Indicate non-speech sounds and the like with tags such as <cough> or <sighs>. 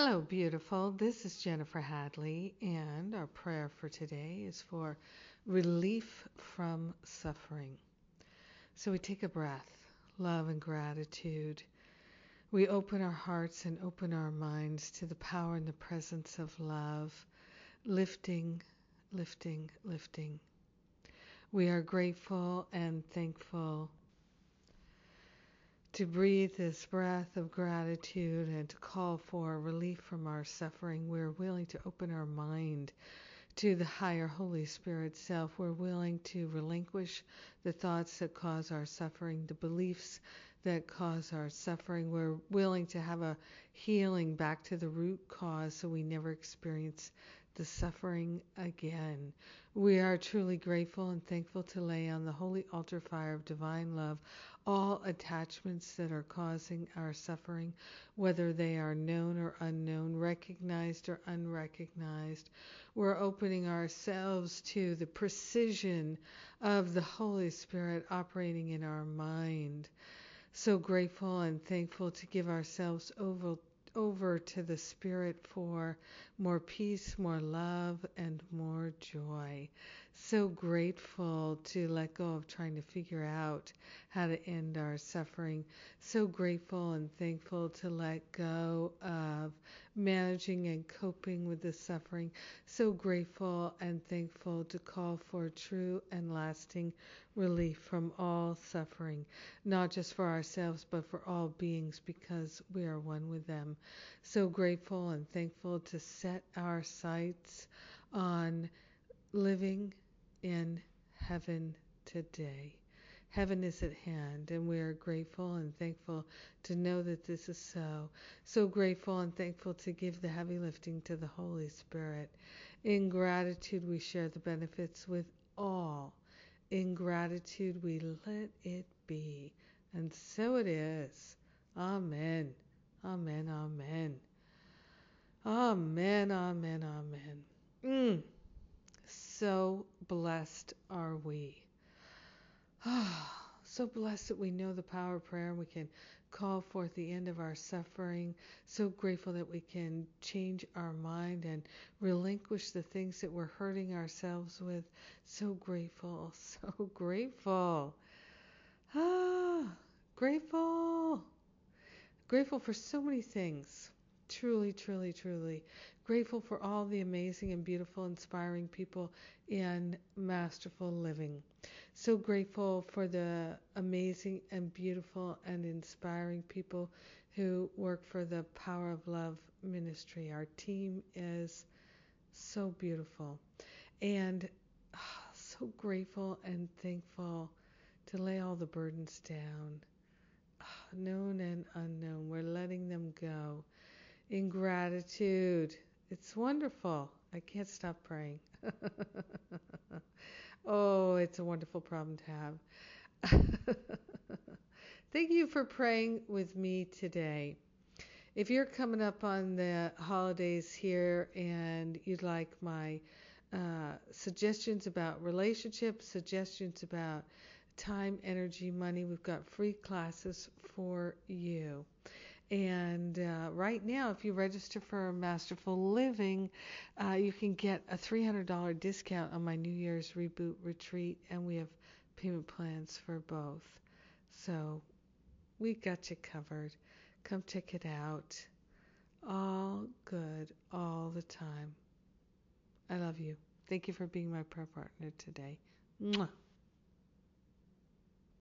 Hello, beautiful. This is Jennifer Hadley, and our prayer for today is for relief from suffering. So we take a breath, love and gratitude. We open our hearts and open our minds to the power and the presence of love, lifting, lifting, lifting. We are grateful and thankful to breathe this breath of gratitude and to call for relief from our suffering. We're willing to open our mind to the higher Holy Spirit self. We're willing to relinquish the thoughts that cause our suffering, the beliefs that cause our suffering. We're willing to have a healing back to the root cause so we never experience the suffering again. We are truly grateful and thankful to lay on the holy altar fire of divine love all attachments that are causing our suffering, whether they are known or unknown, recognized or unrecognized. We're opening ourselves to the precision of the Holy Spirit operating in our mind. So grateful and thankful to give ourselves over over to the Spirit for more peace, more love, and more joy. So grateful to let go of trying to figure out how to end our suffering. So grateful and thankful to let go of managing and coping with the suffering. So grateful and thankful to call for true and lasting relief from all suffering, not just for ourselves, but for all beings, because we are one with them. So grateful and thankful to set our sights on living in heaven today. Heaven is at hand, and we are grateful and thankful to know that this is so. So grateful and thankful to give the heavy lifting to the Holy Spirit. In gratitude, we share the benefits with all. In gratitude, we let it be. And so it is. Amen. Amen. Amen. Amen. Amen. Amen. Mm. So blessed are we. <sighs> so blessed that we know the power of prayer and we can call forth the end of our suffering. So grateful that we can change our mind and relinquish the things that we're hurting ourselves with. So grateful, <laughs> so grateful. Ah, <sighs> grateful. Grateful for so many things. Truly, truly, truly grateful for all the amazing and beautiful, inspiring people in masterful living. So grateful for the amazing and beautiful and inspiring people who work for the Power of Love ministry. Our team is so beautiful and oh, so grateful and thankful to lay all the burdens down, oh, known and unknown. We're letting them go in gratitude it's wonderful. I can't stop praying. <laughs> oh, it's a wonderful problem to have. <laughs> Thank you for praying with me today. If you're coming up on the holidays here and you'd like my uh, suggestions about relationships, suggestions about time, energy, money, we've got free classes for you. And uh, right now, if you register for Masterful Living, uh, you can get a $300 discount on my New Year's Reboot Retreat, and we have payment plans for both. So we got you covered. Come check it out. All good all the time. I love you. Thank you for being my prayer partner today. Mwah.